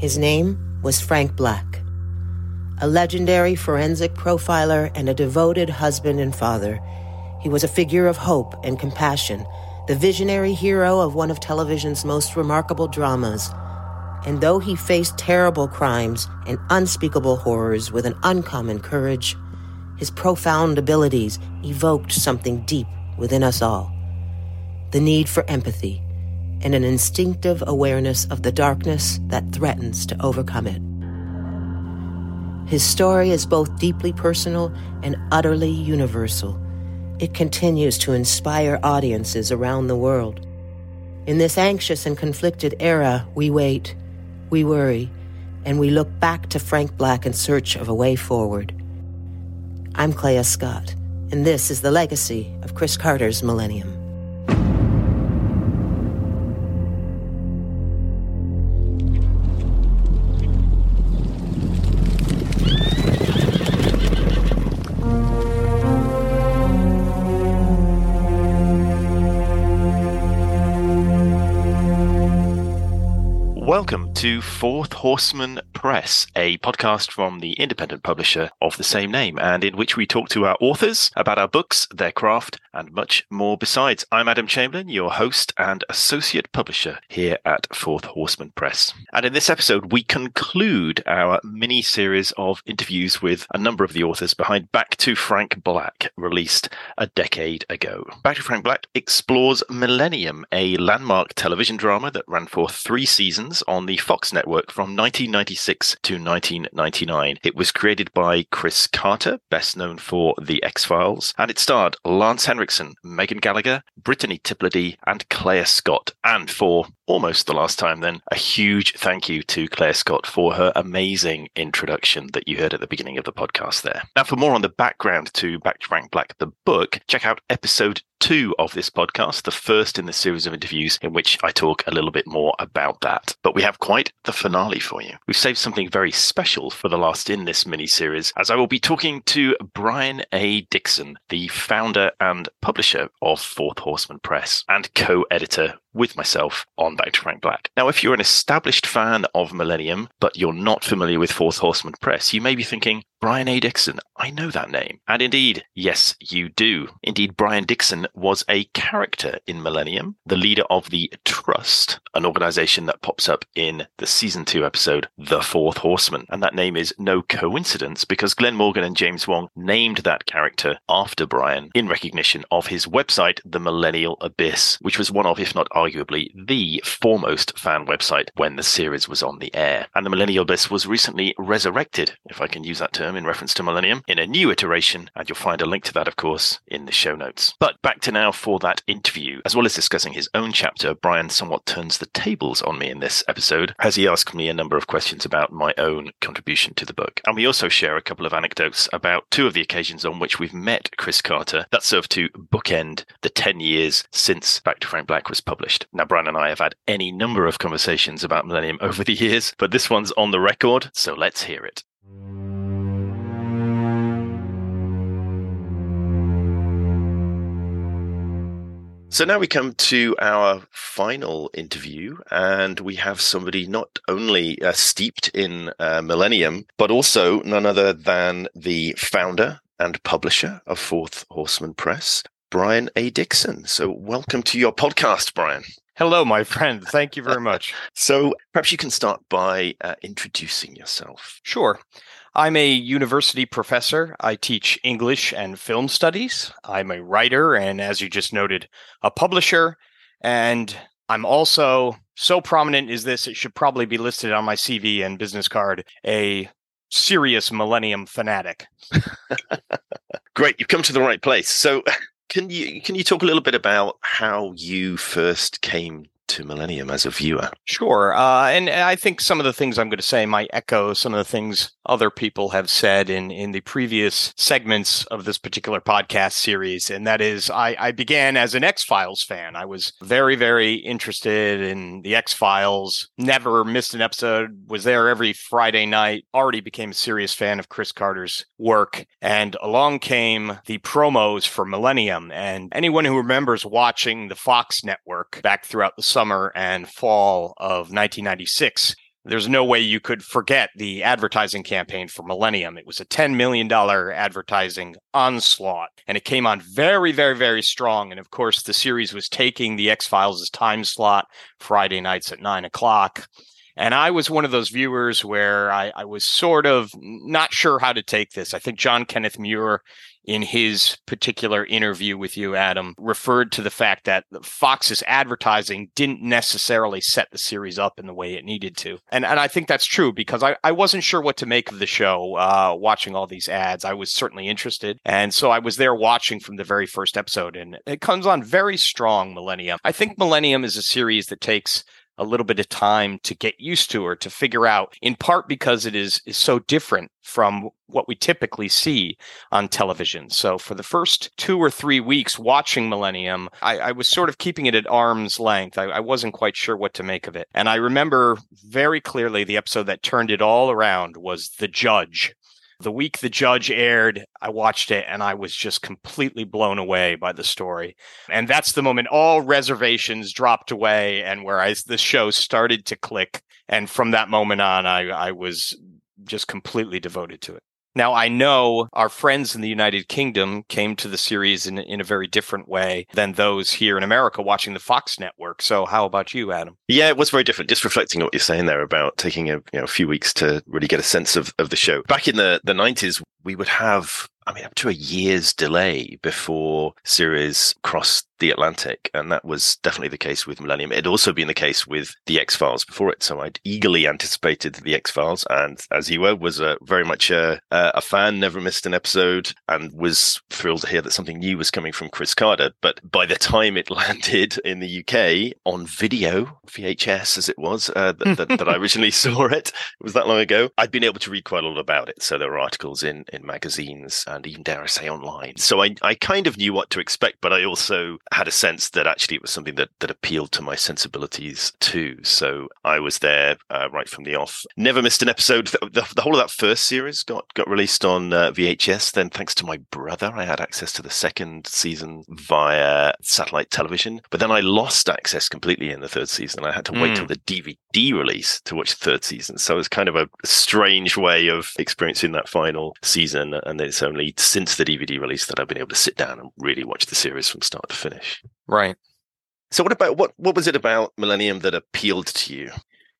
His name was Frank Black. A legendary forensic profiler and a devoted husband and father, he was a figure of hope and compassion, the visionary hero of one of television's most remarkable dramas. And though he faced terrible crimes and unspeakable horrors with an uncommon courage, his profound abilities evoked something deep within us all the need for empathy and an instinctive awareness of the darkness that threatens to overcome it. His story is both deeply personal and utterly universal. It continues to inspire audiences around the world. In this anxious and conflicted era, we wait, we worry, and we look back to Frank Black in search of a way forward. I'm Klea Scott, and this is the legacy of Chris Carter's Millennium. Welcome to Fourth Horseman Press, a podcast from the independent publisher of the same name, and in which we talk to our authors about our books, their craft, and much more besides. I'm Adam Chamberlain, your host and associate publisher here at Fourth Horseman Press. And in this episode, we conclude our mini series of interviews with a number of the authors behind Back to Frank Black, released a decade ago. Back to Frank Black explores Millennium, a landmark television drama that ran for three seasons on the Fox network from 1996 to 1999. It was created by Chris Carter, best known for The X Files, and it starred Lance Henriksen, Megan Gallagher, Brittany Tiplady, and Klea Scott. And for almost the last time, then, a huge thank you to Klea Scott for her amazing introduction that you heard at the beginning of the podcast there. Now, for more on the background to Back to Black, the book, check out episode two of this podcast, the first in the series of interviews in which I talk a little bit more about that. But we have quite the finale for you. We've saved something very special for the last in this mini series, as I will be talking to Brian A. Dixon, the founder and publisher of Fourth Horseman Press and co editor with myself on Back to Frank Black. Now, if you're an established fan of Millennium, but you're not familiar with Fourth Horseman Press, you may be thinking, Brian A. Dixon, I know that name. And indeed, yes, you do. Indeed, Brian Dixon was a character in Millennium, the leader of the Trust, an organization that pops up in the season two episode, The Fourth Horseman. And that name is no coincidence because Glenn Morgan and James Wong named that character after Brian in recognition of his website, The Millennial Abyss, which was one of, if not arguably, the foremost fan website when the series was on the air. And The Millennial Abyss was recently resurrected, if I can use that term in reference to Millennium in a new iteration, and you'll find a link to that, of course, in the show notes. But back to now for that interview. As well as discussing his own chapter, Brian somewhat turns the tables on me in this episode as he asked me a number of questions about my own contribution to the book. And we also share a couple of anecdotes about two of the occasions on which we've met Chris Carter that serve to bookend the 10 years since Back to Frank Black was published. Now, Brian and I have had any number of conversations about Millennium over the years, but this one's on the record, so let's hear it. So now we come to our final interview, and we have somebody not only uh, steeped in uh, Millennium, but also none other than the founder and publisher of Fourth Horseman Press, Brian A. Dixon. So welcome to your podcast, Brian. Hello, my friend. Thank you very much. so perhaps you can start by uh, introducing yourself. Sure. I'm a university professor. I teach English and film studies. I'm a writer and, as you just noted, a publisher. And I'm also so prominent is this, it should probably be listed on my CV and business card, a serious millennium fanatic. Great. You've come to the right place. So, can you can you talk a little bit about how you first came to Millennium as a viewer? Sure. Uh, and I think some of the things I'm going to say might echo some of the things other people have said in, in the previous segments of this particular podcast series. And that is, I, I began as an X Files fan. I was very, very interested in the X Files, never missed an episode, was there every Friday night, already became a serious fan of Chris Carter's work. And along came the promos for Millennium. And anyone who remembers watching the Fox network back throughout the summer and fall of 1996 there's no way you could forget the advertising campaign for Millennium. It was a $10 million advertising onslaught, and it came on very, very, very strong. And of course, the series was taking the X Files' time slot Friday nights at nine o'clock. And I was one of those viewers where I, I, was sort of not sure how to take this. I think John Kenneth Muir, in his particular interview with you, Adam, referred to the fact that Fox's advertising didn't necessarily set the series up in the way it needed to. And, and I think that's true because I, I wasn't sure what to make of the show uh, watching all these ads. I was certainly interested. And so I was there watching from the very first episode, and it comes on very strong, Millennium. I think Millennium is a series that takes a little bit of time to get used to or to figure out in part because it is is so different from what we typically see on television. So for the first two or three weeks watching Millennium, I, I was sort of keeping it at arm's length. I, I wasn't quite sure what to make of it. And I remember very clearly the episode that turned it all around was The Judge the week the judge aired, I watched it and I was just completely blown away by the story. And that's the moment all reservations dropped away and where I, the show started to click. And from that moment on, I, I was just completely devoted to it. Now, I know our friends in the United Kingdom came to the series in, in a very different way than those here in America watching the Fox network. So, how about you, Adam? Yeah, it was very different. Just reflecting on what you're saying there about taking a, you know, a few weeks to really get a sense of, of the show. Back in the, the 90s, we would have I mean, up to a year's delay before series crossed the Atlantic. And that was definitely the case with Millennium. It had also been the case with The X Files before it. So I'd eagerly anticipated The X Files. And as you were, was a, very much a, a fan, never missed an episode, and was thrilled to hear that something new was coming from Chris Carter. But by the time it landed in the UK on video, VHS as it was, uh, that, that, that I originally saw it, it was that long ago, I'd been able to read quite a lot about it. So there were articles in, in magazines and even dare I say online. So I, I kind of knew what to expect, but I also had a sense that actually it was something that, that appealed to my sensibilities too. So I was there uh, right from the off. Never missed an episode. The, the, whole of that first series got, got released on uh, VHS. Then, thanks to my brother, I had access to the second season via satellite television. But then I lost access completely in the third season. I had to wait mm. till the DVD release to watch the third season. So it was kind of a strange way of experiencing that final season. And it's only since the DVD release that I've been able to sit down and really watch the series from start to finish. Right. So what about what what was it about Millennium that appealed to you?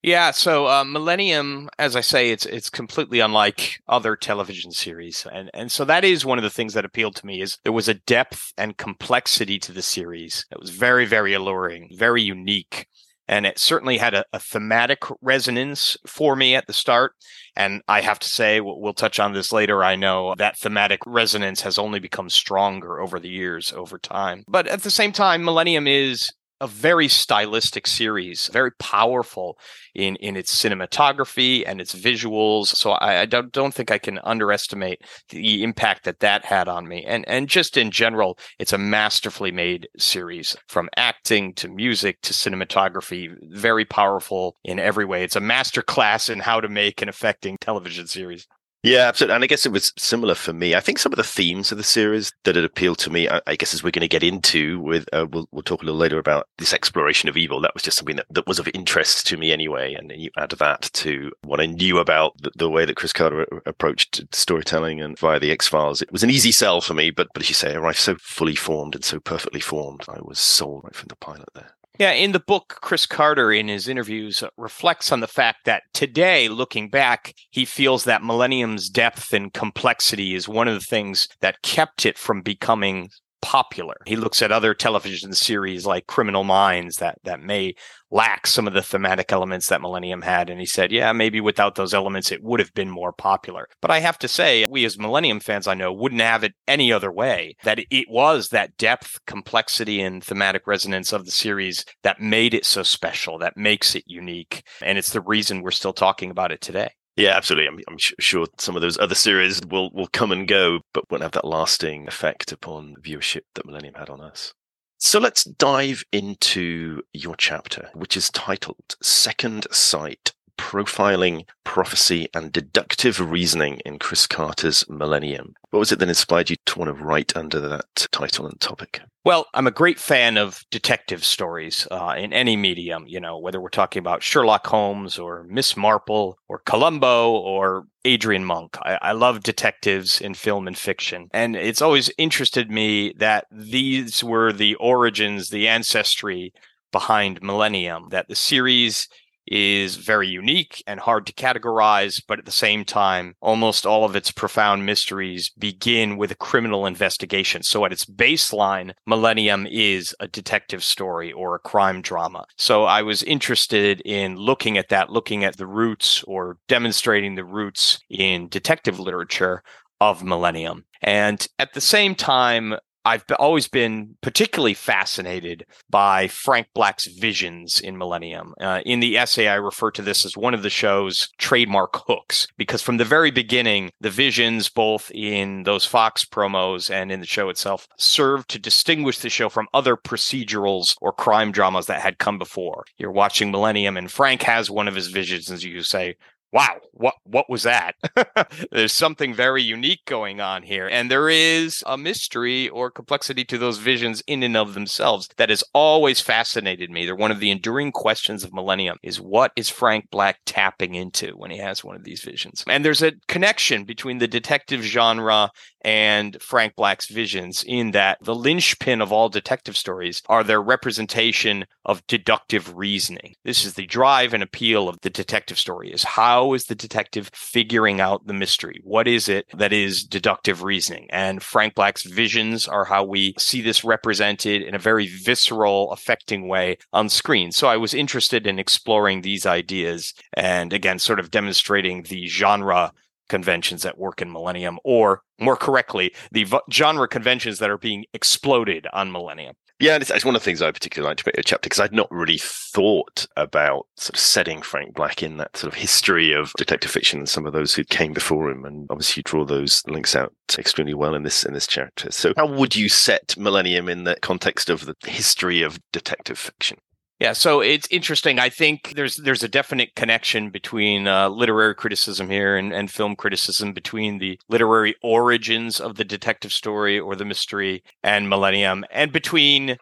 Yeah, so uh, Millennium, as I say, it's it's completely unlike other television series, and and so that is one of the things that appealed to me is there was a depth and complexity to the series that was very very alluring, very unique, and it certainly had a, a, thematic resonance for me at the start. And I have to say, we'll, we'll touch on this later. I know that thematic resonance has only become stronger over the years, over time. But at the same time, Millennium is a very stylistic series, very powerful in in its cinematography and its visuals. So I, I, don't don't think I can underestimate the impact that that had on me. And and just in general, it's a masterfully made series from acting to music to cinematography. Very powerful in every way. It's a master class in how to make an affecting television series. Yeah, absolutely. And I guess it was similar for me. I think some of the themes of the series that had appealed to me, I, guess, as we're going to get into with, uh, we'll, we'll talk a little later about this exploration of evil. That was just something that, that was of interest to me anyway. And then you add that to what I knew about the, the way that Chris Carter approached storytelling and via the X Files. It was an easy sell for me, but, but as you say, arrived so fully formed and so perfectly formed. I was sold right from the pilot there. Yeah, in the book, Chris Carter, in his interviews, reflects on the fact that today, looking back, he feels that Millennium's depth and complexity is one of the things that kept it from becoming popular. He looks at other television series like Criminal Minds that that may lack some of the thematic elements that Millennium had and he said, "Yeah, maybe without those elements it would have been more popular." But I have to say, we as Millennium fans I know wouldn't have it any other way. That it was that depth, complexity and thematic resonance of the series that made it so special, that makes it unique, and it's the reason we're still talking about it today. Yeah, absolutely. I'm, I'm, sure some of those other series will will come and go, but won't have that lasting effect upon viewership that Millennium had on us. So let's dive into your chapter, which is titled Second Sight profiling, prophecy, and deductive reasoning in Chris Carter's Millennium. What was it that inspired you to want to write under that title and topic? Well, I'm a great fan of detective stories uh, in any medium, you know, whether we're talking about Sherlock Holmes or Miss Marple or Columbo or Adrian Monk. I, I, love detectives in film and fiction. And it's always interested me that these were the origins, the ancestry behind Millennium, that the series is very unique and hard to categorize, but at the same time, almost all of its profound mysteries begin with a criminal investigation. So at its baseline, Millennium is a detective story or a crime drama. So I was interested in looking at that, looking at the roots or demonstrating the roots in detective literature of Millennium. And at the same time, I've always been particularly fascinated by Frank Black's visions in Millennium. Uh, in the essay, I refer to this as one of the show's trademark hooks, because from the very beginning, the visions, both in those Fox promos and in the show itself, served to distinguish the show from other procedurals or crime dramas that had come before. You're watching Millennium, and Frank has one of his visions, as you say, wow, what what was that? There's something very unique going on here. And there is a mystery or complexity to those visions in and of themselves that has always fascinated me. They're one of the enduring questions of millennium is what is Frank Black tapping into when he has one of these visions? And there's a connection between the detective genre and Frank Black's visions in that the linchpin of all detective stories are their representation of deductive reasoning. This is the drive and appeal of the detective story is how is the detective figuring out the mystery? What is it that is deductive reasoning? And Frank Black's visions are how we see this represented in a very visceral, affecting way on screen. So I was interested in exploring these ideas and again, sort of demonstrating the genre conventions that work in Millennium, or more correctly, the v- genre conventions that are being exploded on Millennium. Yeah, it's, it's, one of the things I particularly like to make a chapter because I'd not really thought about sort of setting Frank Black in that sort of history of detective fiction and some of those who came before him, and obviously you draw those links out extremely well in this in this chapter. So, how would you set Millennium in the context of the history of detective fiction? Yeah, so it's interesting. I think there's there's a definite connection between uh, literary criticism here and, and film criticism between the literary origins of the detective story or the mystery and Millennium, and between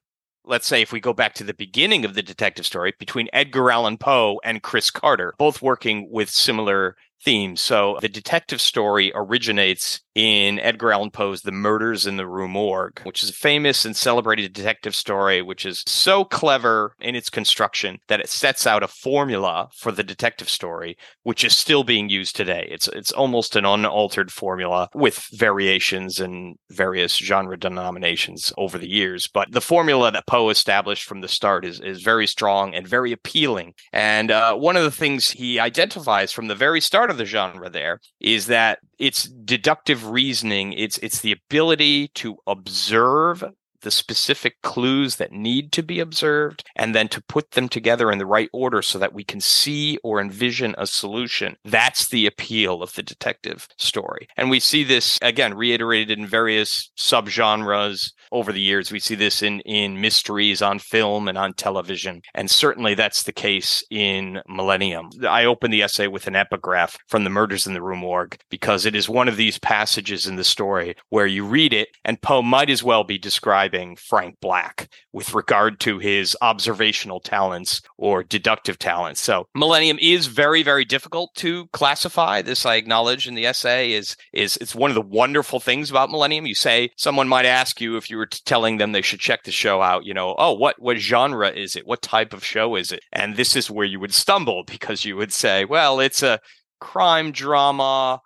let's say if we go back to the beginning of the detective story between Edgar Allan Poe and Chris Carter, both working with similar themes. So the detective story originates in Edgar Allan Poe's The Murders in the Rue Morgue, which is a famous and celebrated detective story, which is so clever in its construction that it sets out a formula for the detective story, which is still being used today. It's it's almost an unaltered formula with variations and various genre denominations over the years. But the formula that Poe established from the start is, is very strong and very appealing. And uh, one of the things he identifies from the very start of the genre there is that it's deductive reasoning it's it's the ability to observe the specific clues that need to be observed and then to put them together in the right order so that we can see or envision a solution. That's the appeal of the detective story. And we see this again reiterated in various subgenres over the years. We see this in in mysteries on film and on television. And certainly that's the case in Millennium. I open the essay with an epigraph from the Murders in the Rue Morgue because it is one of these passages in the story where you read it and Poe might as well be described describing Frank Black with regard to his observational talents or deductive talents. So Millennium is very, very difficult to classify. This I acknowledge in the essay is is it's one of the wonderful things about Millennium. You say someone might ask you if you were telling them they should check the show out, you know, oh, what what genre is it? What type of show is it? And this is where you would stumble because you would say, well, it's a crime drama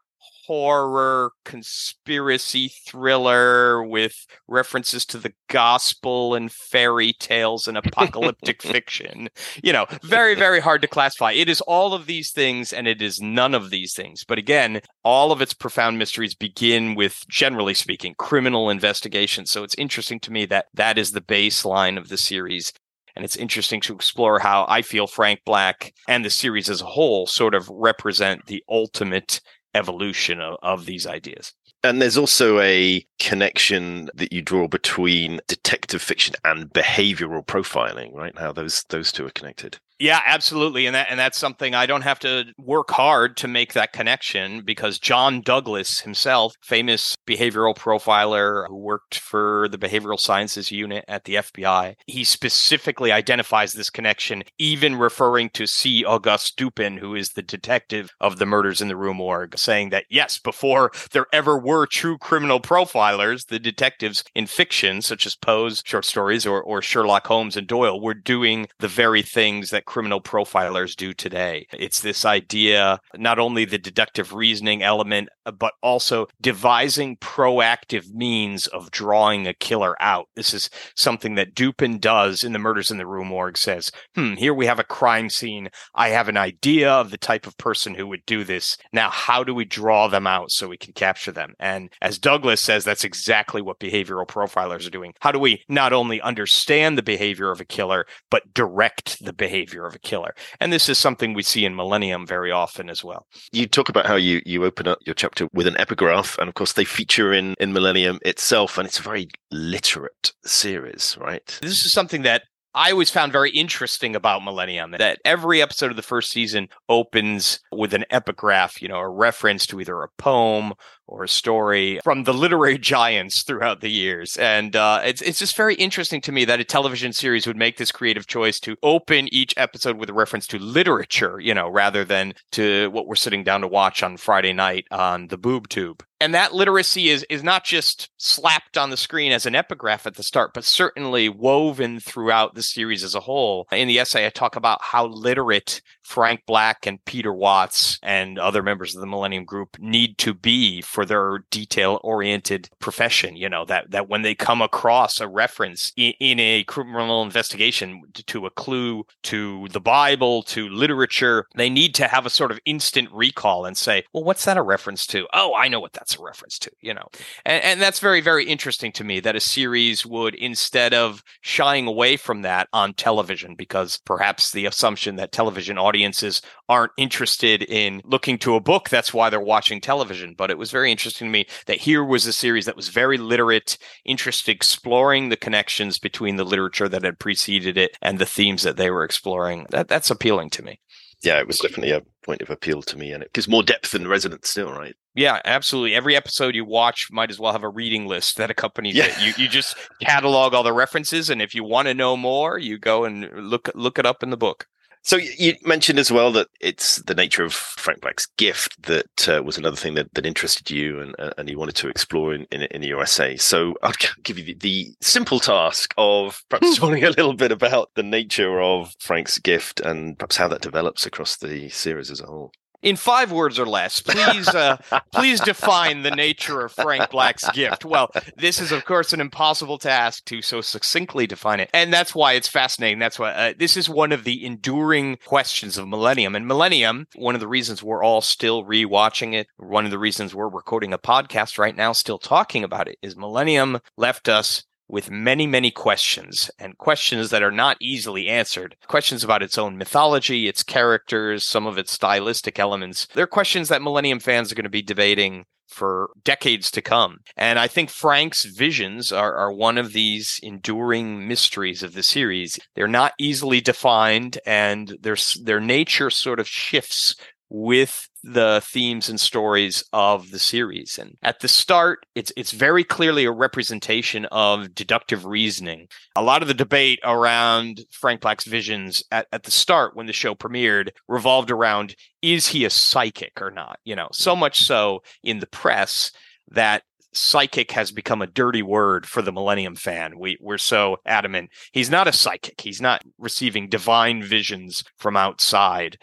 horror conspiracy thriller with references to the gospel and fairy tales and apocalyptic fiction. You know, very, very hard to classify. It is all of these things and it is none of these things. But again, all of its profound mysteries begin with, generally speaking, criminal investigation. So it's interesting to me that that is the baseline of the series. And it's interesting to explore how I feel Frank Black and the series as a whole sort of represent the ultimate evolution of, of these ideas. And there's also a connection that you draw between detective fiction and behavioral profiling, right? How those those two are connected. Yeah, absolutely. And that and that's something I don't have to work hard to make that connection because John Douglas himself, famous behavioral profiler who worked for the behavioral sciences unit at the FBI, he specifically identifies this connection, even referring to C. Auguste Dupin, who is the detective of the murders in the Rue Morgue, saying that yes, before there ever were true criminal profilers, the detectives in fiction, such as Poe's short stories or, or Sherlock Holmes and Doyle, were doing the very things that criminal profilers do today. It's this idea, not only the deductive reasoning element, but also devising proactive means of drawing a killer out. This is something that Dupin does in the Murders in the Rue Morgue says, hmm, here we have a crime scene. I have an idea of the type of person who would do this. Now, how do we draw them out so we can capture them? And as Douglas says, that's exactly what behavioral profilers are doing. How do we not only understand the behavior of a killer, but direct the behavior of a killer. And this is something we see in Millennium very often as well. You talk about how you, you open up your chapter with an epigraph, and of course, they feature in, in Millennium itself, and it's a very literate series, right? This is something that I always found very interesting about Millennium that every episode of the first season opens with an epigraph, you know, a reference to either a poem or a story from the literary giants throughout the years. And uh, it's it's just very interesting to me that a television series would make this creative choice to open each episode with a reference to literature, you know, rather than to what we're sitting down to watch on Friday night on the boob tube. And that literacy is is not just slapped on the screen as an epigraph at the start, but certainly woven throughout the series as a whole. In the essay, I talk about how literate Frank Black and Peter Watts and other members of the Millennium Group need to be for their detail oriented profession. You know, that, that when they come across a reference in, in a criminal investigation to, to, a clue, to the Bible, to literature, they need to have a sort of instant recall and say, well, what's that a reference to? Oh, I know what that's a reference to, you know. And, and that's very, very interesting to me that a series would, instead of shying away from that on television, because perhaps the assumption that television audience audiences aren't interested in looking to a book. That's why they're watching television. But it was very interesting to me that here was a series that was very literate, interested, exploring the connections between the literature that had preceded it and the themes that they were exploring. That, that's appealing to me yeah, it was definitely a point of appeal to me, and it gives more depth and resonance still, right? Yeah, absolutely. Every episode you watch might as well have a reading list that accompanies yeah. it. You you just catalog all the references, and if you want to know more, you go and look look it up in the book. So you mentioned as well that it's the nature of Frank Black's gift that uh, was another thing that, that interested you and uh, and you wanted to explore in, in, in your essay. So I'll give you the, the simple task of perhaps telling a little bit about the nature of Frank's gift and perhaps how that develops across the series as a whole in five words or less, please, uh, please define the nature of Frank Black's gift. Well, this is, of course, an impossible task to so succinctly define it, and that's why it's fascinating. That's why uh, this is one of the enduring questions of Millennium. And Millennium, one of the reasons we're all still rewatching it, one of the reasons we're recording a podcast right now, still talking about it, is Millennium left us with many, many questions and questions that are not easily answered. Questions about its own mythology, its characters, some of its stylistic elements. They're questions that Millennium fans are going to be debating for decades to come. And I think Frank's visions are, are one of these enduring mysteries of the series. They're not easily defined and their, their nature sort of shifts with the themes and stories of the series. And at the start, it's it's very clearly a representation of deductive reasoning. A lot of the debate around Frank Black's visions at, at the start when the show premiered revolved around is he a psychic or not? You know, so much so in the press that psychic has become a dirty word for the millennium fan we we're so adamant he's not a psychic he's not receiving divine visions from outside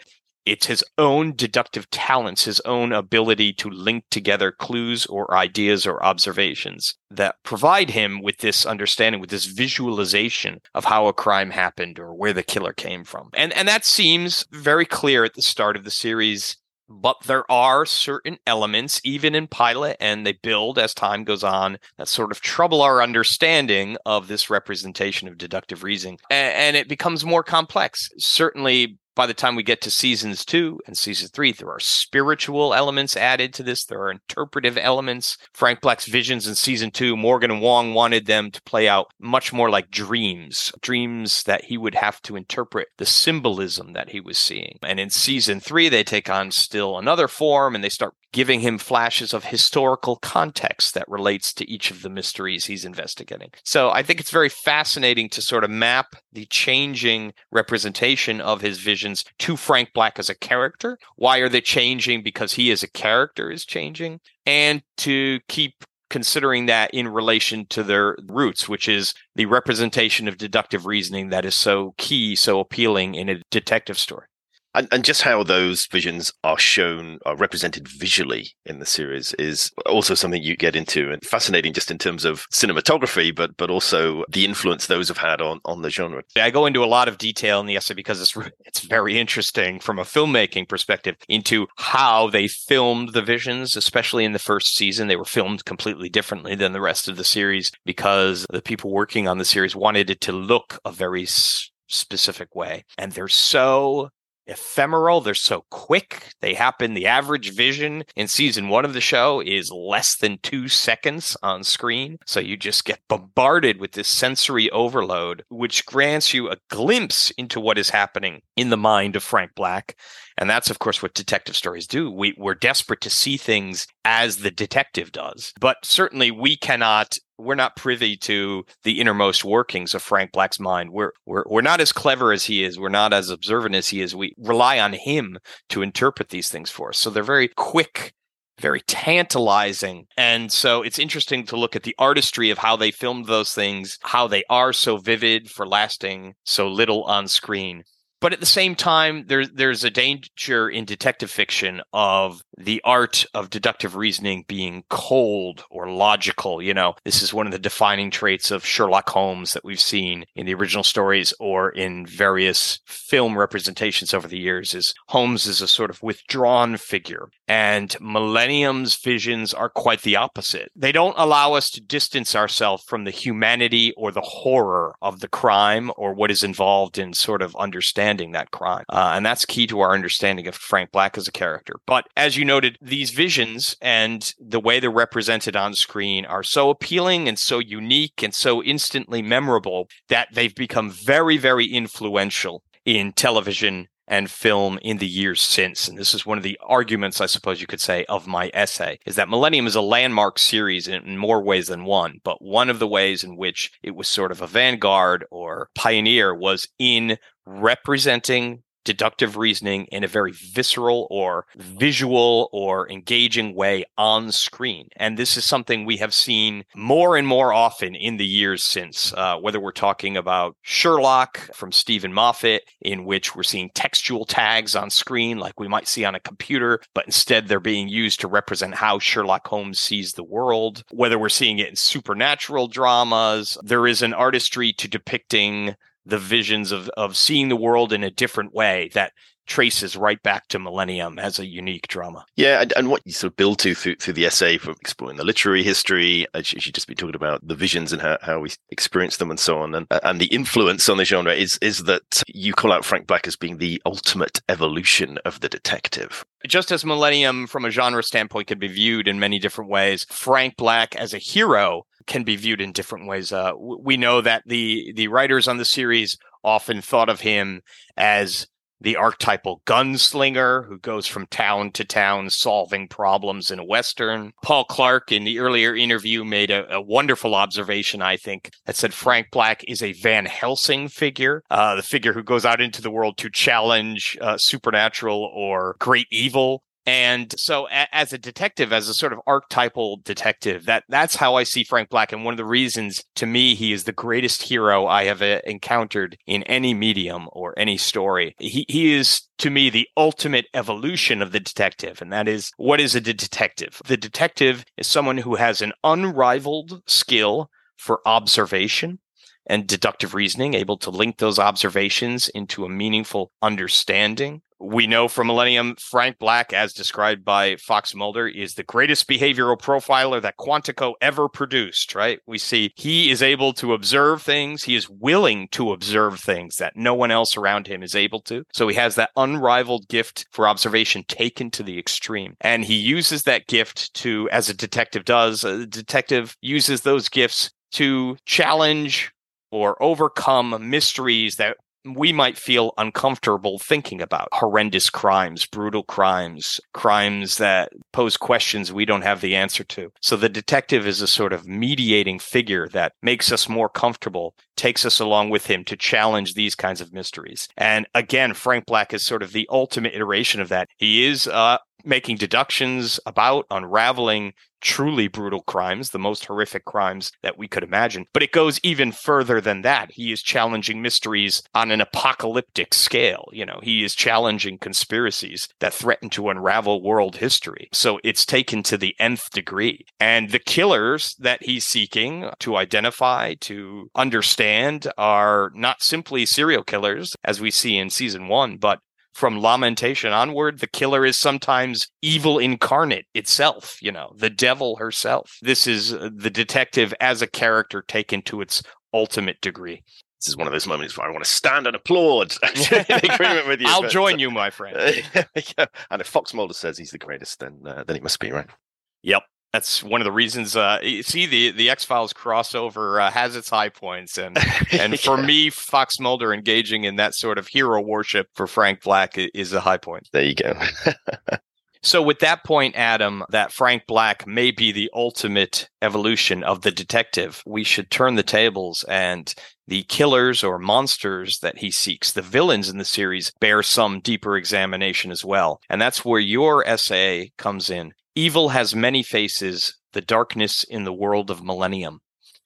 it's his own deductive talents, his own ability to link together clues or ideas or observations that provide him with this understanding, with this visualization of how a crime happened or where the killer came from. And and that seems very clear at the start of the series. But there are certain elements, even in pilot, and they build as time goes on, that sort of trouble our understanding of this representation of deductive reasoning. And, and it becomes more complex. Certainly, by the time we get to seasons two and season three, there are spiritual elements added to this. There are interpretive elements. Frank Black's visions in season two, Morgan and Wong wanted them to play out much more like dreams, dreams that he would have to interpret the symbolism that he was seeing. And in season three, they take on still another form and they start giving him flashes of historical context that relates to each of the mysteries he's investigating. So I think it's very fascinating to sort of map the changing representation of his visions to Frank Black as a character. Why are they changing? Because he as a character is changing. And to keep considering that in relation to their roots, which is the representation of deductive reasoning that is so key, so appealing in a detective story. And, and, just how those visions are shown, are represented visually in the series is also something you get into and fascinating just in terms of cinematography, but but also the influence those have had on, on the genre. I go into a lot of detail in the essay because it's it's very interesting from a filmmaking perspective into how they filmed the visions, especially in the first season. They were filmed completely differently than the rest of the series because the people working on the series wanted it to look a very specific way. And they're so ephemeral. They're so quick. They happen. The average vision in season one of the show is less than two seconds on screen. So you just get bombarded with this sensory overload, which grants you a glimpse into what is happening in the mind of Frank Black. And that's, of course, what detective stories do. We, we're desperate to see things as the detective does. But certainly we cannot we're not privy to the innermost workings of Frank Black's mind. We're we're we're not as clever as he is. We're not as observant as he is. We rely on him to interpret these things for us. So they're very quick very tantalizing. And so it's interesting to look at the artistry of how they filmed those things, how they are so vivid for lasting so little on screen. But at the same time, there's there's a danger in detective fiction of the art of deductive reasoning being cold or logical. You know, this is one of the defining traits of Sherlock Holmes that we've seen in the original stories or in various film representations over the years. Is Holmes is a sort of withdrawn figure, and Millennium's visions are quite the opposite. They don't allow us to distance ourselves from the humanity or the horror of the crime or what is involved in sort of understanding that crime. Uh, and that's key to our understanding of Frank Black as a character. But as you noted, these visions and the way they're represented on screen are so appealing and so unique and so instantly memorable that they've become very, very influential in television and film in the years since. And this is one of the arguments, I suppose you could say, of my essay is that Millennium is a landmark series in more ways than one. But one of the ways in which it was sort of a vanguard or pioneer was in representing deductive reasoning in a very visceral or visual or engaging way on screen. And this is something we have seen more and more often in the years since, uh, whether we're talking about Sherlock from Steven Moffat, in which we're seeing textual tags on screen like we might see on a computer, but instead they're being used to represent how Sherlock Holmes sees the world, whether we're seeing it in supernatural dramas. There is an artistry to depicting the visions of of seeing the world in a different way that traces right back to Millennium as a unique drama. Yeah, and, and what you sort of build to through, through the essay from exploring the literary history, as you just be talking about the visions and how, how we experience them and so on, and and the influence on the genre is is that you call out Frank Black as being the ultimate evolution of the detective. Just as Millennium, from a genre standpoint, can be viewed in many different ways, Frank Black as a hero can be viewed in different ways. Uh, we know that the the writers on the series often thought of him as the archetypal gunslinger who goes from town to town solving problems in a Western. Paul Clark, in the earlier interview, made a, a wonderful observation, I think, that said Frank Black is a Van Helsing figure, uh, the figure who goes out into the world to challenge uh, supernatural or great evil. And so a- as a detective, as a sort of archetypal detective, that that's how I see Frank Black. And one of the reasons to me, he is the greatest hero I have uh, encountered in any medium or any story. He, he is to me the ultimate evolution of the detective. And that is what is a detective? The detective is someone who has an unrivaled skill for observation and deductive reasoning, able to link those observations into a meaningful understanding We know from Millennium, Frank Black, as described by Fox Mulder, is the greatest behavioral profiler that Quantico ever produced, right? We see he is able to observe things. He is willing to observe things that no one else around him is able to. So he has that unrivaled gift for observation taken to the extreme. And he uses that gift to, as a detective does, a detective uses those gifts to challenge or overcome mysteries that we might feel uncomfortable thinking about horrendous crimes, brutal crimes, crimes that pose questions we don't have the answer to. So the detective is a sort of mediating figure that makes us more comfortable, takes us along with him to challenge these kinds of mysteries. And again, Frank Black is sort of the ultimate iteration of that. He is uh, making deductions about unraveling truly brutal crimes, the most horrific crimes that we could imagine. But it goes even further than that. He is challenging mysteries on an apocalyptic scale. You know, he is challenging conspiracies that threaten to unravel world history. So it's taken to the nth degree. And the killers that he's seeking to identify, to understand, are not simply serial killers, as we see in season one, but from lamentation onward the killer is sometimes evil incarnate itself you know the devil herself this is uh, the detective as a character taken to its ultimate degree this is one of those moments where I want to stand and applaud in agreement with you. I'll but, join you, my friend. yeah. And if Fox Mulder says he's the greatest, then uh, then he must be right. Yep that's one of the reasons. Uh, see, the the X Files crossover uh, has its high points, and and for yeah. me, Fox Mulder engaging in that sort of hero worship for Frank Black is a high point. There you go. so, with that point, Adam, that Frank Black may be the ultimate evolution of the detective, we should turn the tables and the killers or monsters that he seeks, the villains in the series, bear some deeper examination as well. And that's where your essay comes in. Evil has many faces, the darkness in the world of Millennium.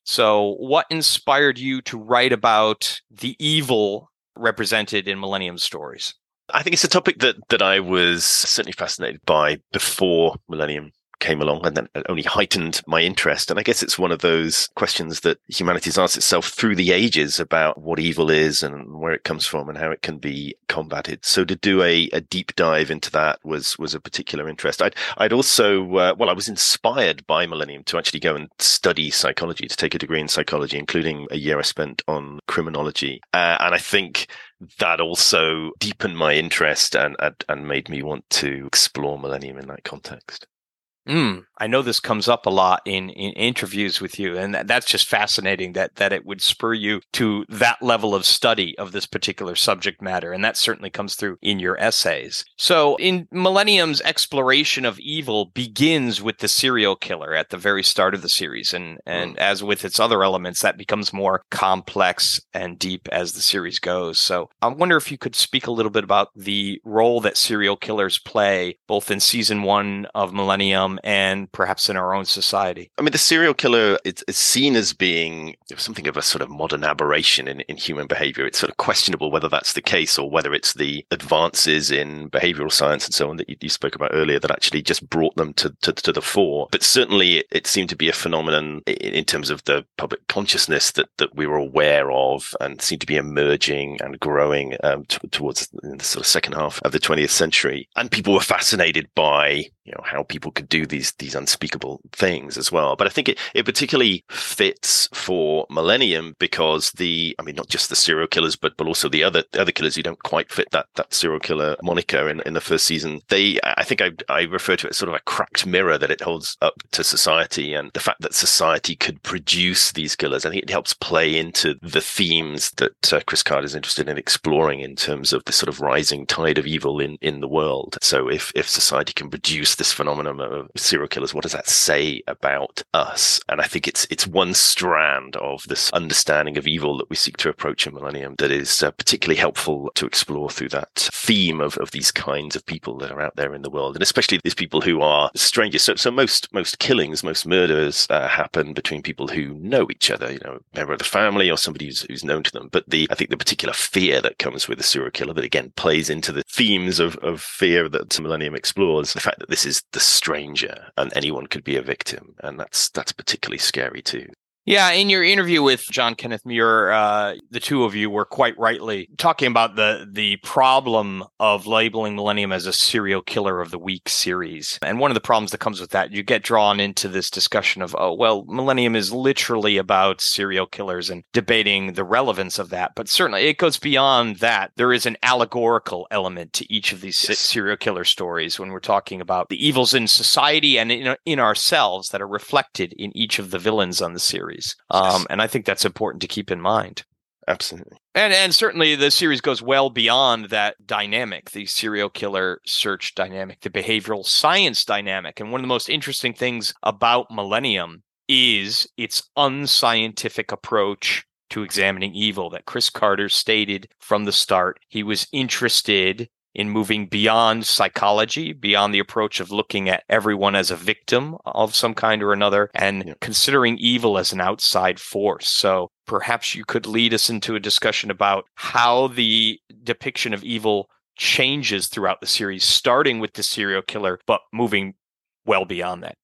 So, what inspired you to write about the evil represented in Millennium stories? I think it's a topic that that I was certainly fascinated by before Millennium came along and then only heightened my interest. And I guess it's one of those questions that humanity has asked itself through the ages about what evil is and where it comes from and how it can be combated. So to do a, a deep dive into that was, was a particular interest. I'd, I'd also, uh, well, I was inspired by Millennium to actually go and study psychology, to take a degree in psychology, including a year I spent on criminology. Uh, and I think that also deepened my interest and, and, and made me want to explore Millennium in that context. Mm, I know this comes up a lot in, in interviews with you, and that, that's just fascinating that that it would spur you to that level of study of this particular subject matter, and that certainly comes through in your essays. So, in Millennium's exploration of evil begins with the serial killer at the very start of the series, and and mm. as with its other elements, that becomes more complex and deep as the series goes. So, I wonder if you could speak a little bit about the role that serial killers play both in season one of Millennium and perhaps in our own society. I mean, the serial killer is, is seen as being something of a sort of modern aberration in, in human behavior. It's sort of questionable whether that's the case or whether it's the advances in behavioral science and so on that you, you spoke about earlier that actually just brought them to, to, to the fore. But certainly it, it, seemed to be a phenomenon in, in terms of the public consciousness that, that we were aware of and seemed to be emerging and growing um, t- towards the sort of second half of the 20th century. And people were fascinated by, you know, how people could do these these unspeakable things as well. But I think it, it particularly fits for Millennium because the I mean not just the serial killers, but but also the other the other killers who don't quite fit that that serial killer moniker in, in the first season. They I think I I refer to it as sort of a cracked mirror that it holds up to society and the fact that society could produce these killers. I think it helps play into the themes that uh, Chris Carter is interested in exploring in terms of the sort of rising tide of evil in in the world. So if if society can produce this phenomenon of serial killers, what does that say about us? And I think it's it's one strand of this understanding of evil that we seek to approach in Millennium that is uh, particularly helpful to explore through that theme of, of these kinds of people that are out there in the world, and especially these people who are strangers. So, so most most killings, most murders uh, happen between people who know each other, you know, member of the family or somebody who's, who's known to them. But the I think the particular fear that comes with a serial killer that again plays into the themes of, of fear that Millennium explores, the fact that this is the stranger and anyone could be a victim, and that's that's particularly scary too. Yeah, in your interview with John Kenneth Muir, uh, the two of you were quite rightly talking about the the problem of labeling Millennium as a serial killer of the week series. And one of the problems that comes with that, you get drawn into this discussion of, oh, well, Millennium is literally about serial killers and debating the relevance of that. But certainly it goes beyond that. There is an allegorical element to each of these yes. serial killer stories when we're talking about the evils in society and in, in ourselves that are reflected in each of the villains on the series series. Um, and I think that's important to keep in mind. Absolutely. And and certainly the series goes well beyond that dynamic, the serial killer search dynamic, the behavioral science dynamic. And one of the most interesting things about Millennium is its unscientific approach to examining evil that Chris Carter stated from the start. He was interested in moving beyond psychology, beyond the approach of looking at everyone as a victim of some kind or another, and yeah. considering evil as an outside force. So perhaps you could lead us into a discussion about how the depiction of evil changes throughout the series, starting with the serial killer, but moving well beyond that.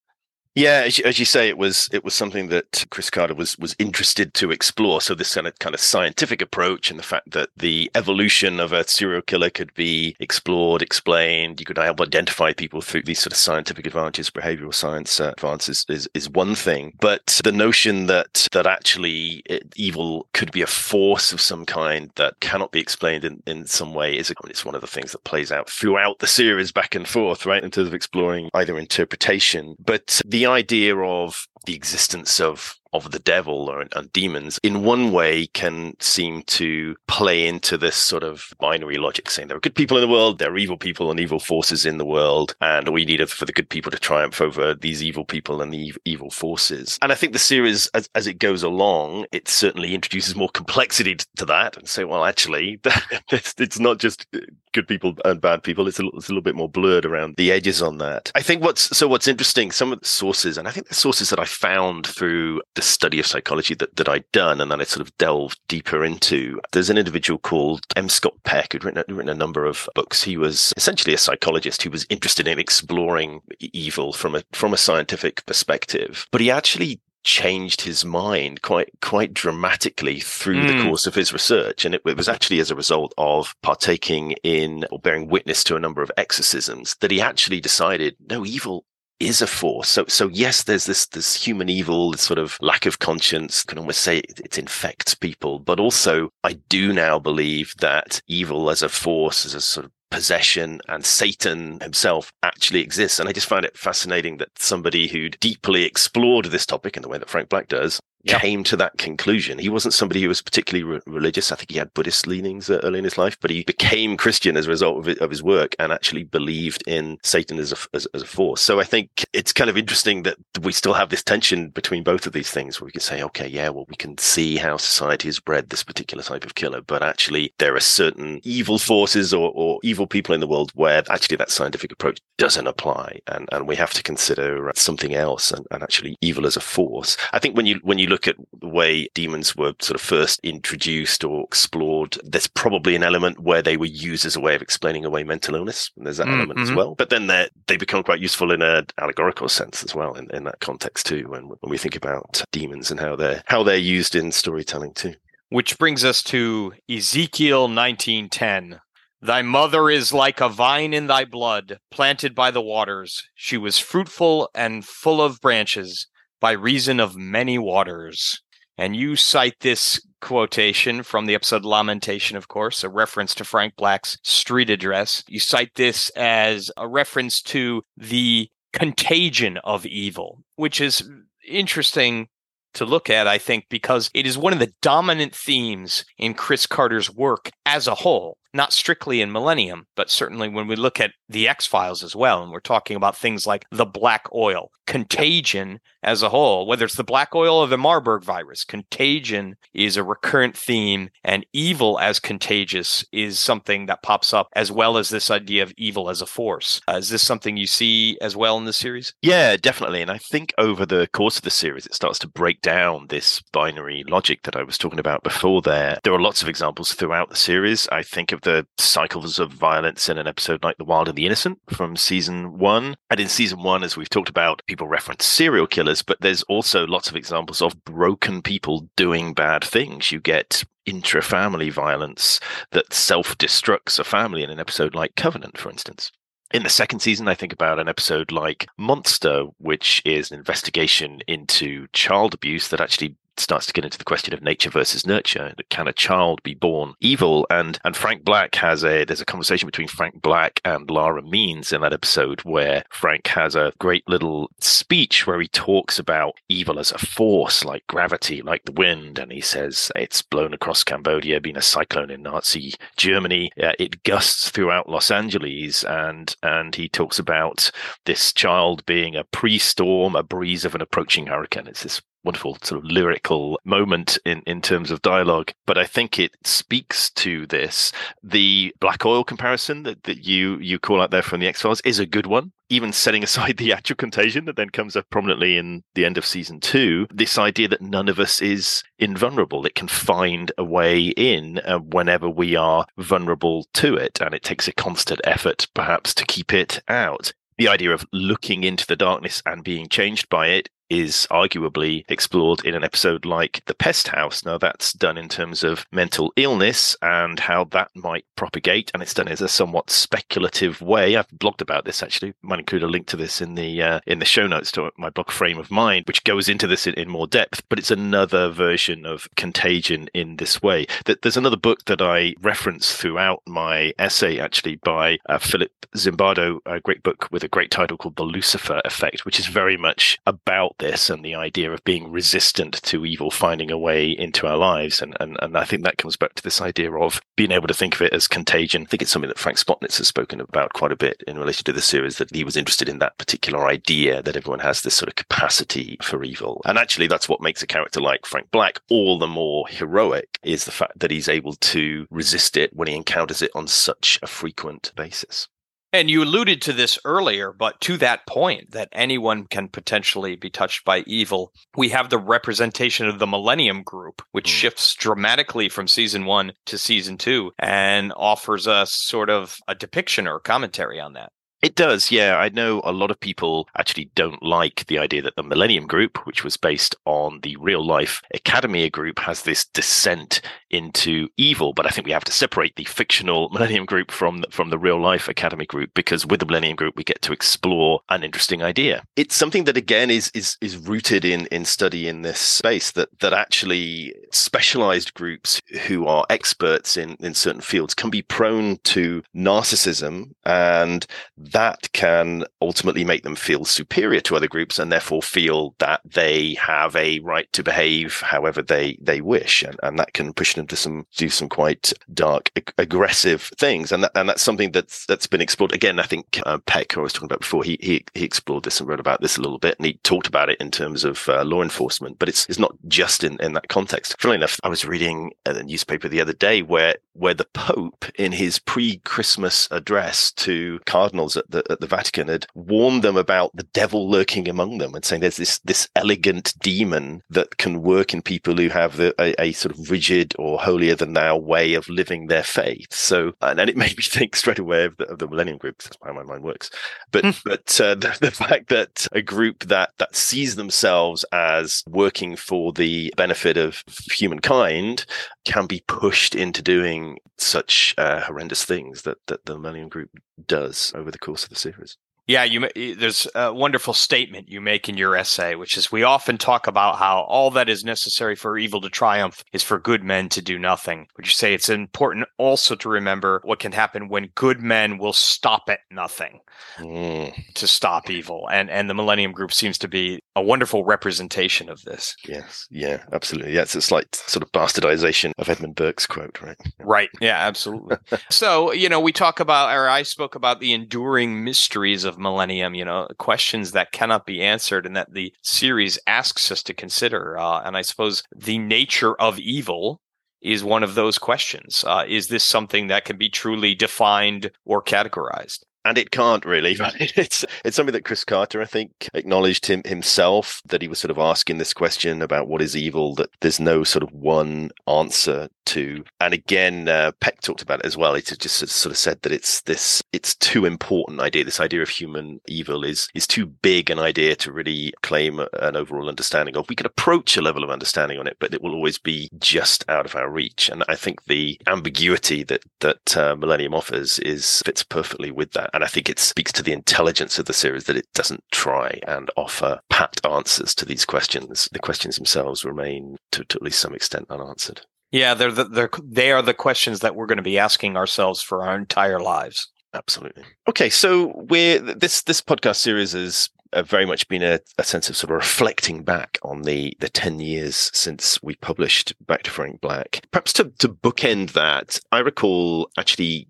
Yeah, as you, as you, say, it was it was something that Chris Carter was was interested to explore. So this kind of kind of scientific approach and the fact that the evolution of a serial killer could be explored, explained. You could help identify people through these sort of scientific advances, behavioral science uh, advances is, is one thing. But the notion that that actually it, evil could be a force of some kind that cannot be explained in, in some way is mean, it's one of the things that plays out throughout the series back and forth, right, in terms of exploring either interpretation, but the the idea of the existence of of the devil or and demons in one way can seem to play into this sort of binary logic saying there are good people in the world there are evil people and evil forces in the world and we need for the good people to triumph over these evil people and the evil forces. And i think the series as, as it goes along it certainly introduces more complexity to that and say well actually it's not just uh, good people and bad people it's a, it's a little bit more blurred around the edges on that. I think what's so what's interesting some of the sources and i think the sources that i found through the study of psychology that, that I'd done and then I sort of delved deeper into. There's an individual called M. Scott Peck who'd written, written a number of books. He was essentially a psychologist who was interested in exploring evil from a from a scientific perspective, but he actually changed his mind quite quite dramatically through mm. the hmm. course of his research and it, it, was actually as a result of partaking in or bearing witness to a number of exorcisms that he actually decided no evil is a force. So, so yes, there's this, this human evil, this sort of lack of conscience, can almost say it, it infects people. But also, I do now believe that evil as a force, as a sort of possession and Satan himself actually exists. And I just find it fascinating that somebody who deeply explored this topic in the way that Frank Black does yep. came to that conclusion. He wasn't somebody who was particularly re- religious. I think he had Buddhist leanings early in his life, but he became Christian as a result of, it, of his work and actually believed in Satan as a, as, as, a force. So I think it's kind of interesting that we still have this tension between both of these things where we can say, okay, yeah, well, we can see how society has bred this particular type of killer, but actually there are certain evil forces or, or evil people in the world where actually that scientific approach doesn't apply. And, and we have to consider something else and, and actually evil as a force. I think when you, when you look at the way demons were sort of first introduced or explored, there's probably an element where they were used as a way of explaining away mental illness. And there's that mm-hmm. element as well. But then they become quite useful in an allegorical sense as well in, in that context too. When, when we think about demons and how they're, how they're used in storytelling too. Which brings us to Ezekiel 1910. Thy mother is like a vine in thy blood, planted by the waters. She was fruitful and full of branches by reason of many waters. And you cite this quotation from the episode Lamentation, of course, a reference to Frank Black's street address. You cite this as a reference to the contagion of evil, which is interesting to look at, I think, because it is one of the dominant themes in Chris Carter's work as a whole not strictly in Millennium, but certainly when we look at the X Files as well, and we're talking about things like the black oil, contagion as a whole, whether it's the black oil or the Marburg virus, contagion is a recurrent theme, and evil as contagious is something that pops up, as well as this idea of evil as a force. Uh, is this something you see as well in the series? Yeah, definitely. And I think over the course of the series, it starts to break down this binary logic that I was talking about before there. There are lots of examples throughout the series. I think of of the cycles of violence in an episode like The Wild and the Innocent from season one. And in season one, as we've talked about, people reference serial killers, but there's also lots of examples of broken people doing bad things. You get intra-family violence that self-destructs a family in an episode like Covenant, for instance in the second season, I think about an episode like Monster, which is an investigation into child abuse that actually starts to get into the question of nature versus nurture. Can a child be born evil? And and Frank Black has a there's a conversation between Frank Black and Lara Means in that episode where Frank has a great little speech where he talks about evil as a force like gravity, like the wind, and he says it's blown across Cambodia, been a cyclone in Nazi Germany. Uh, it gusts throughout Los Angeles, and and he talks about this child being a pre-storm, a breeze of an approaching hurricane. It's this wonderful sort of lyrical moment in, in terms of dialogue. But I think it speaks to this. The black oil comparison that, that you you call out there from the X Files is a good one. Even setting aside the actual contagion that then comes up prominently in the end of season two, this idea that none of us is invulnerable. It can find a way in uh, whenever we are vulnerable to it. And it takes a constant effort, perhaps, to keep it out the idea of looking into the darkness and being changed by it is arguably explored in an episode like The Pest House. Now, that's done in terms of mental illness and how that might propagate, and it's done in a somewhat speculative way. I've blogged about this actually. Might include a link to this in the uh, in the show notes to my blog Frame of Mind, which goes into this in, in more depth. But it's another version of contagion in this way. That there's another book that I reference throughout my essay, actually by uh, Philip Zimbardo, a great book with a great title called The Lucifer Effect, which is very much about this and the idea of being resistant to evil finding a way into our lives. And, and, and I think that comes back to this idea of being able to think of it as contagion. I think it's something that Frank Spotnitz has spoken about quite a bit in relation to the series, that he was interested in that particular idea that everyone has this sort of capacity for evil. And actually, that's what makes a character like Frank Black all the more heroic is the fact that he's able to resist it when he encounters it on such a frequent basis. And you alluded to this earlier, but to that point, that anyone can potentially be touched by evil, we have the representation of the Millennium Group, which mm. shifts dramatically from season one to season two and offers us sort of a depiction or commentary on that. It does, yeah. I know a lot of people actually don't like the idea that the Millennium Group, which was based on the real life Academy Group, has this descent into evil. But I think we have to separate the fictional Millennium Group from from the real life Academy Group because with the Millennium Group we get to explore an interesting idea. It's something that again is is is rooted in in study in this space that that actually specialized groups who are experts in in certain fields can be prone to narcissism and that can ultimately make them feel superior to other groups and therefore feel that they have a right to behave however they, they wish. And, and that can push them to some, do some quite dark, ag- aggressive things. And that, and that's something that's, that's been explored. Again, I think uh, Peck, who I was talking about before, he, he, he explored this and wrote about this a little bit and he talked about it in terms of uh, law enforcement, but it's, it's not just in, in that context. Funnily enough, I was reading a newspaper the other day where, where the Pope in his pre-Christmas address to cardinals at the at the Vatican had warned them about the devil lurking among them and saying there's this this elegant demon that can work in people who have the, a, a, sort of rigid or holier than thou way of living their faith. So and, and it made me think straight away of the, of the Millennium Group. That's how my mind works. But hmm. but uh, the, the fact that a group that that sees themselves as working for the benefit of humankind can be pushed into doing such uh, horrendous things that that the Millennium Group does over the course of the series. Yeah, you there's a wonderful statement you make in your essay, which is we often talk about how all that is necessary for evil to triumph is for good men to do nothing. Would you say it's important also to remember what can happen when good men will stop at nothing mm. to stop evil? And and the Millennium Group seems to be a wonderful representation of this. Yes, yeah, absolutely. Yeah, it's a slight sort of bastardization of Edmund Burke's quote, right? Right. Yeah, absolutely. so, you know, we talk about, or I spoke about the enduring mysteries of millennium, you know, questions that cannot be answered and that the series asks us to consider. Uh, and I suppose the nature of evil is one of those questions. Uh, is this something that can be truly defined or categorized? and it can't really. It's it's something that Chris Carter, I think, acknowledged him himself that he was sort of asking this question about what is evil. That there's no sort of one answer to. And again, uh, Peck talked about it as well. He just sort of said that it's this, it's too important idea. This idea of human evil is is too big an idea to really claim an overall understanding of. We can approach a level of understanding on it, but it will always be just out of our reach. And I think the ambiguity that that uh, Millennium offers is fits perfectly with that. And I think it speaks to the intelligence of the series that it doesn't try and offer pat answers to these questions. The questions themselves remain to, to at least some extent unanswered. Yeah, they're the, they're they are the questions that we're going to be asking ourselves for our entire lives. Absolutely. Okay, so we're this this podcast series has uh, very much been a, a, sense of sort of reflecting back on the the 10 years since we published Back to Frank Black. Perhaps to, to bookend that, I recall actually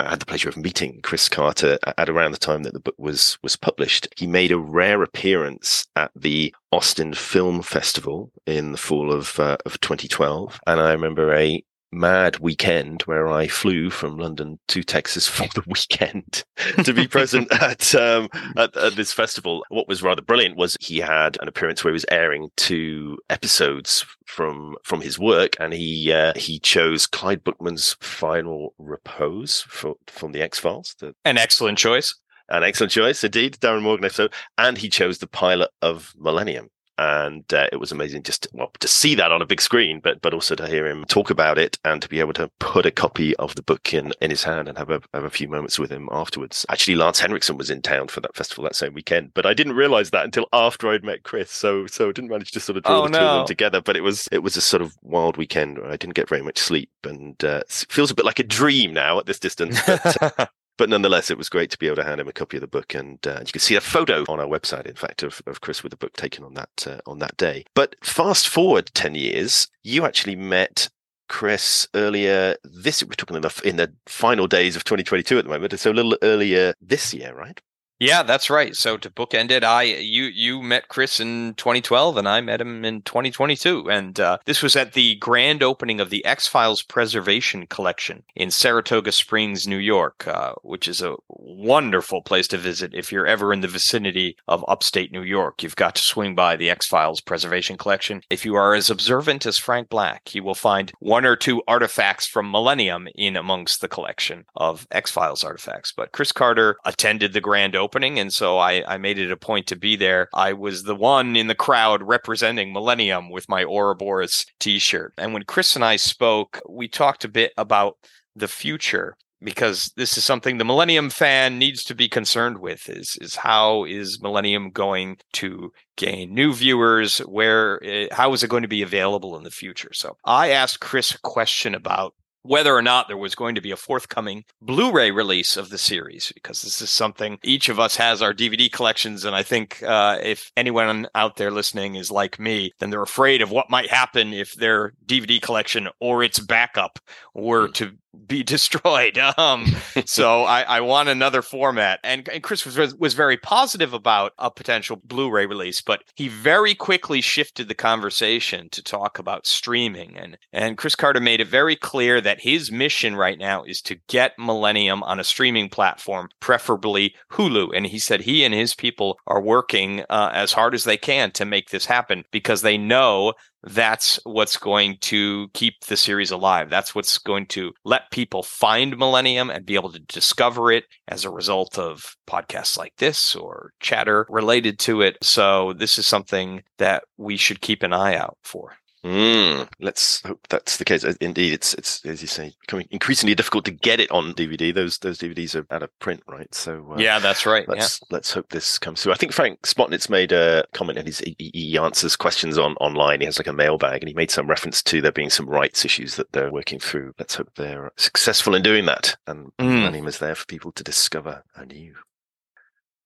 I had the pleasure of meeting Chris Carter at around the time that the book was was published. He made a rare appearance at the Austin Film Festival in the fall of uh, of 2012, and I remember a mad weekend where I flew from London to Texas for the weekend to be present at, um, at, at this festival. What was rather brilliant was he had an appearance where he was airing two episodes from from his work, and he uh, he chose Clyde Bruckman's Final Repose for, from the X Files. An excellent choice. An excellent choice, indeed, Darin Morgan episode, and he chose the pilot of Millennium and uh, it was amazing just to, well, to see that on a big screen, but but also to hear him talk about it and to be able to put a copy of the book in in his hand and have a have a few moments with him afterwards. Actually, Lance Henriksen was in town for that festival that same weekend, but I didn't realize that until after I'd met Chris, so so I didn't manage to sort of draw oh, the no. two of them together. But it was it was a sort of wild weekend where I didn't get very much sleep and uh, feels a bit like a dream now at this distance. But, uh, but nonetheless, it was great to be able to hand him a copy of the book, and uh, you can see a photo on our website, in fact, of, of Chris with the book taken on that uh, on that day. But fast forward ten years, you actually met Chris earlier this. We're talking in the in the final days of 2022 at the moment, so a little earlier this year, right? Yeah, that's right. So to bookend it, I you you met Chris in 2012, and I met him in 2022, and uh, this was at the grand opening of the X Files Preservation Collection in Saratoga Springs, New York, uh, which is a wonderful place to visit if you're ever in the vicinity of upstate New York. You've got to swing by the X Files Preservation Collection. If you are as observant as Frank Black, you will find one or two artifacts from Millennium in amongst the collection of X Files artifacts. But Chris Carter attended the grand opening opening, and so I, I made it a point to be there. I was the one in the crowd representing Millennium with my Ouroboros T-shirt. And when Chris and I spoke, we talked a bit about the future because this is something the millennium fan needs to be concerned with is is how is millennium going to gain new viewers where it, how is it going to be available in the future so i asked chris a question about whether or not there was going to be a forthcoming Blu ray release of the series, because this is something each of us has our DVD collections. And I think uh, if anyone out there listening is like me, then they're afraid of what might happen if their DVD collection or its backup were hmm. to be destroyed. Um, so I, I, want another format. And, and Chris was, was very positive about a potential Blu-ray release, but he very quickly shifted the conversation to talk about streaming. And and Chris Carter made it very clear that his mission right now is to get Millennium on a streaming platform, preferably Hulu. And he said he and his people are working uh, as hard as they can to make this happen because they know that's what's going to keep the series alive. That's what's going to let people find Millennium and be able to discover it as a result of podcasts like this or chatter related to it. So, this is something that we should keep an eye out for. Mm, let's hope that's the case. Uh, indeed, it's it's as you say, becoming increasingly difficult to get it on DVD. Those those DVDs are out of print, right? So uh, yeah, that's right. Let's yeah. let's hope this comes through. I think Frank Spotnitz made a comment, and he, he answers questions on online. He has like a mailbag, and he made some reference to there being some rights issues that they're working through. Let's hope they're successful in doing that, and mm. Millennium is there for people to discover anew.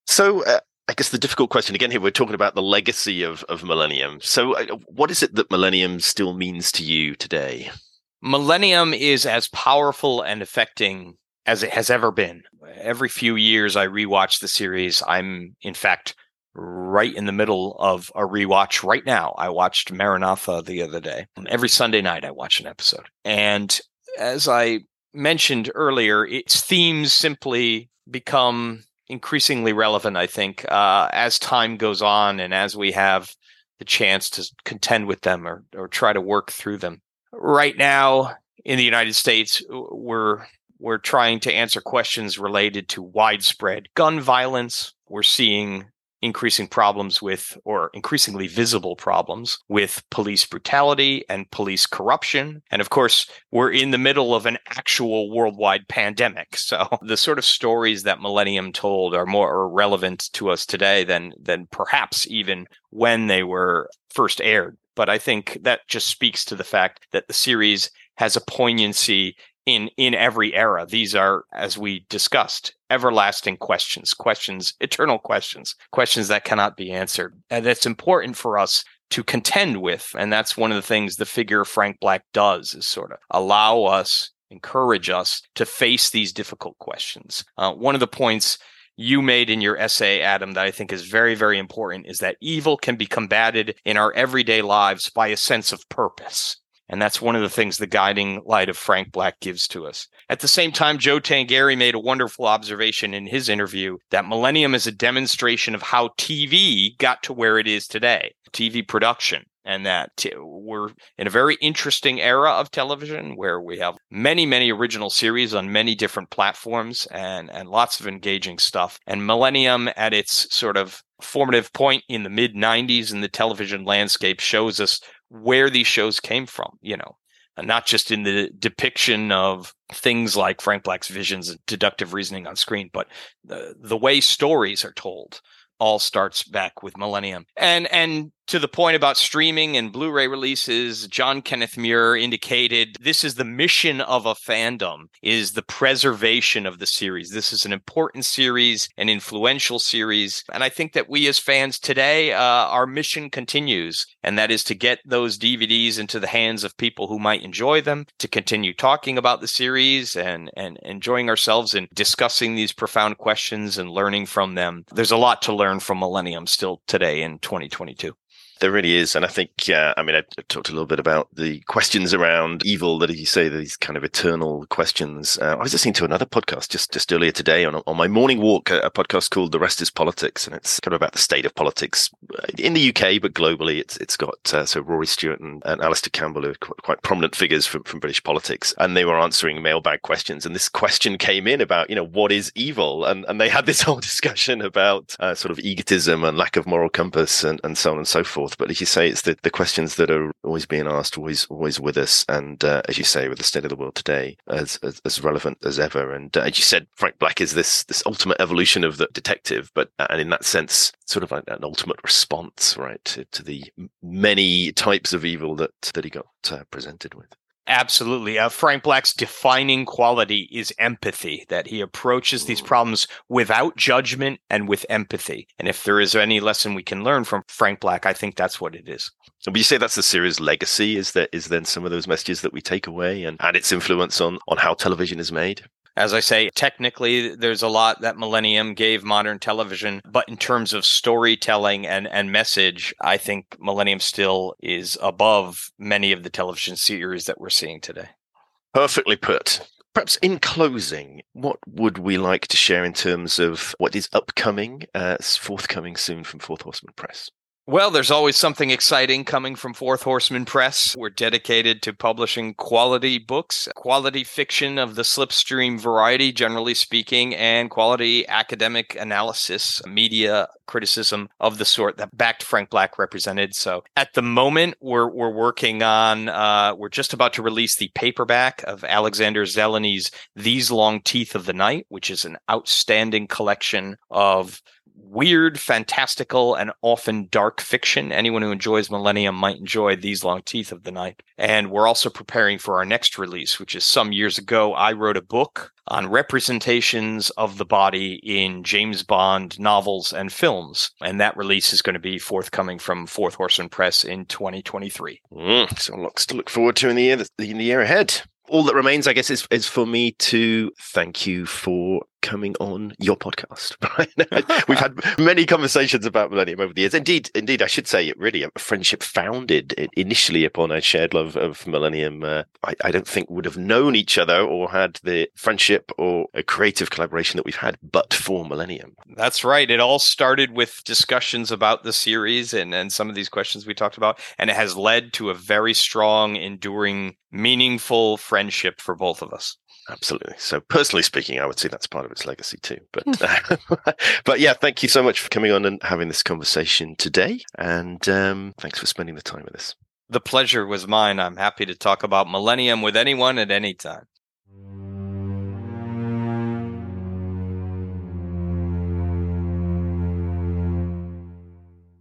So, uh, I guess the difficult question again here, we're talking about the legacy of, of Millennium. So, uh, what is it that Millennium still means to you today? Millennium is as powerful and affecting as it has ever been. Every few years, I rewatch the series. I'm, in fact, right in the middle of a rewatch right now. I watched Maranatha the other day. Every Sunday night, I watch an episode. And as I mentioned earlier, its themes simply become increasingly relevant, I think, uh, as time goes on and as we have the chance to contend with them or, or try to work through them. Right now, in the United States, we're we're trying to answer questions related to widespread gun violence. We're seeing increasing problems with, or increasingly visible problems with police brutality and police corruption. And of course, we're in the middle of an actual worldwide pandemic. So the sort of stories that Millennium told are more relevant to us today than, than perhaps even when they were first aired. But I think that just speaks to the fact that the series has a poignancy in in every era these are as we discussed everlasting questions questions eternal questions questions that cannot be answered and it's important for us to contend with and that's one of the things the figure of frank black does is sort of allow us encourage us to face these difficult questions uh, one of the points you made in your essay, Adam, that I think is very, very important is that evil can be combated in our everyday lives by a sense of purpose. And that's one of the things the guiding light of Frank Black gives to us. At the same time, Joe Tangari made a wonderful observation in his interview that Millennium is a demonstration of how TV got to where it is today, TV production. And that we're in a very interesting era of television where we have many, many original series on many different platforms and, and lots of engaging stuff. And Millennium, at its sort of formative point in the mid 90s in the television landscape, shows us where these shows came from, you know, not just in the depiction of things like Frank Black's visions and deductive reasoning on screen, but the, the way stories are told all starts back with Millennium. And and to the point about streaming and Blu-ray releases, John Kenneth Muir indicated this is the mission of a fandom is the preservation of the series. This is an important series, an influential series, and I think that we as fans today, uh, our mission continues, and that is to get those DVDs into the hands of people who might enjoy them, to continue talking about the series and and enjoying ourselves and discussing these profound questions and learning from them. There's a lot to learn from Millennium still today in 2022. There really is. And I think, uh, I mean, I talked a little bit about the questions around evil that you say, these kind of eternal questions. Uh, I was listening to another podcast just, just earlier today on, on my morning walk, a, a, podcast called The Rest is Politics. And it's kind of about the state of politics uh, in the UK, but globally. It's It's got, uh, so Rory Stewart and, and Alastair Campbell are quite, quite prominent figures from, from British politics. And they were answering mailbag questions. And this question came in about, you know, what is evil? And, and they had this whole discussion about uh, sort of egotism and lack of moral compass and, and so on and so forth forth. But as you say, it's the, the questions that are always being asked, always always with us, and uh, as you say, with the state of the world today, as as, as relevant as ever. And uh, as you said, Frank Black is this this ultimate evolution of the detective, but uh, and in that sense, sort of like an ultimate response, right, to, to the many types of evil that that he got uh, presented with. Absolutely. Uh, Frank Black's defining quality is empathy, that he approaches these problems without judgment and with empathy. And if there is any lesson we can learn from Frank Black, I think that's what it is. But you say that's the series' legacy. Is that is then some of those messages that we take away and, and its influence on on how television is made? As I say, technically, there's a lot that Millennium gave modern television, but in terms of storytelling and, and message, I think Millennium still is above many of the television series that we're seeing today. Perfectly put. Perhaps in closing, what would we like to share in terms of what is upcoming, uh, forthcoming soon from Fourth Horseman Press? Well, there's always something exciting coming from Fourth Horseman Press. We're dedicated to publishing quality books, quality fiction of the slipstream variety, generally speaking, and quality academic analysis, media criticism of the sort that backed Frank Black represented. So at the moment, we're, we're working on, uh, we're just about to release the paperback of Alexander Zelenyj These Long Teeth of the Night, which is an outstanding collection of weird, fantastical, and often dark fiction. Anyone who enjoys Millennium might enjoy These Long Teeth of the Night. And we're also preparing for our next release, which is some years ago. I wrote a book on representations of the body in James Bond novels and films. And that release is going to be forthcoming from Fourth Horseman Press in 2023. Mm, so lots to look forward to in the year, in the year ahead all that remains, I guess, is, is for me to thank you for coming on your podcast. We've had many conversations about Millennium over the years. Indeed, indeed, I should say it really a friendship founded initially upon a shared love of Millennium. Uh, I, I, don't think would have known each other or had the friendship or a creative collaboration that we've had, but for Millennium. That's right. It all started with discussions about the series and, and some of these questions we talked about, and it has led to a very strong, enduring meaningful friendship for both of us. Absolutely. So, personally speaking, I would say that's part of its legacy too. But, uh, but yeah, thank you so much for coming on and having this conversation today. And um, thanks for spending the time with us. The pleasure was mine. I'm happy to talk about Millennium with anyone at any time.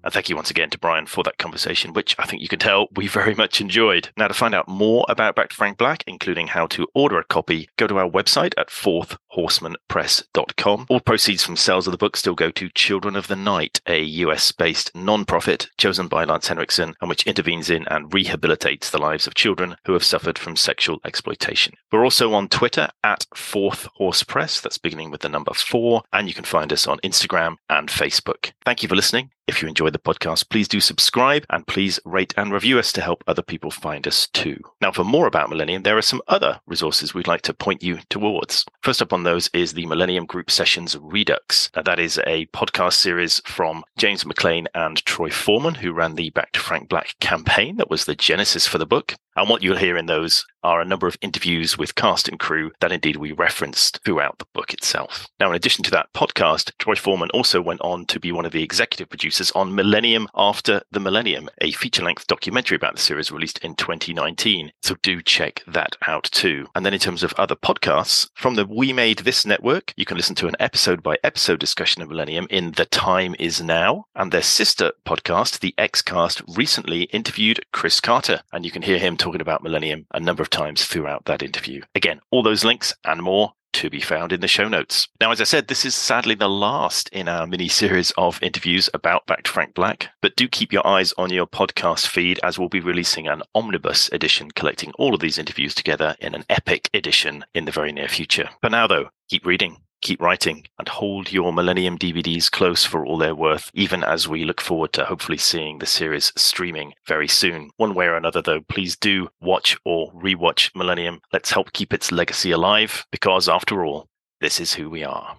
And thank you once again to Brian for that conversation, which I think you can tell we very much enjoyed. Now, to find out more about Back to Frank Black, including how to order a copy, go to our website at fourthhorsemanpress.com. All proceeds from sales of the book still go to Children of the Night, a US based non-profit chosen by Lance Henriksen and which intervenes in and rehabilitates the lives of children who have suffered from sexual exploitation. We're also on Twitter at Fourth Horse Press, that's beginning with the number four, and you can find us on Instagram and Facebook. Thank you for listening. If you enjoy the podcast, please do subscribe and please rate and review us to help other people find us too. Now, for more about Millennium, there are some other resources we'd like to point you towards. First up on those is the Millennium Group Sessions Redux. Now, that is a podcast series from James McLean and Troy Foreman, who ran the Back to Frank Black campaign that was the genesis for the book. And what you'll hear in those are a number of interviews with cast and crew that indeed we referenced throughout the book itself. Now, in addition to that podcast, Troy Foreman also went on to be one of the executive producers on Millennium After the Millennium, a feature length documentary about the series released in 2019. So do check that out too. And then in terms of other podcasts, from the We Made This network, you can listen to an episode by episode discussion of Millennium in The Time Is Now. And their sister podcast, The X-Cast, recently interviewed Chris Carter. And you can hear him talking about Millennium a number of times throughout that interview. Again, all those links and more to be found in the show notes. Now, as I said, this is sadly the last in our mini series of interviews about Back to Frank Black, but do keep your eyes on your podcast feed as we'll be releasing an omnibus edition collecting all of these interviews together in an epic edition in the very near future. For now, though, keep reading keep writing and hold your Millennium DVDs close for all they're worth, even as we look forward to hopefully seeing the series streaming very soon. One way or another, though, please do watch or rewatch Millennium. Let's help keep its legacy alive, because after all, this is who we are.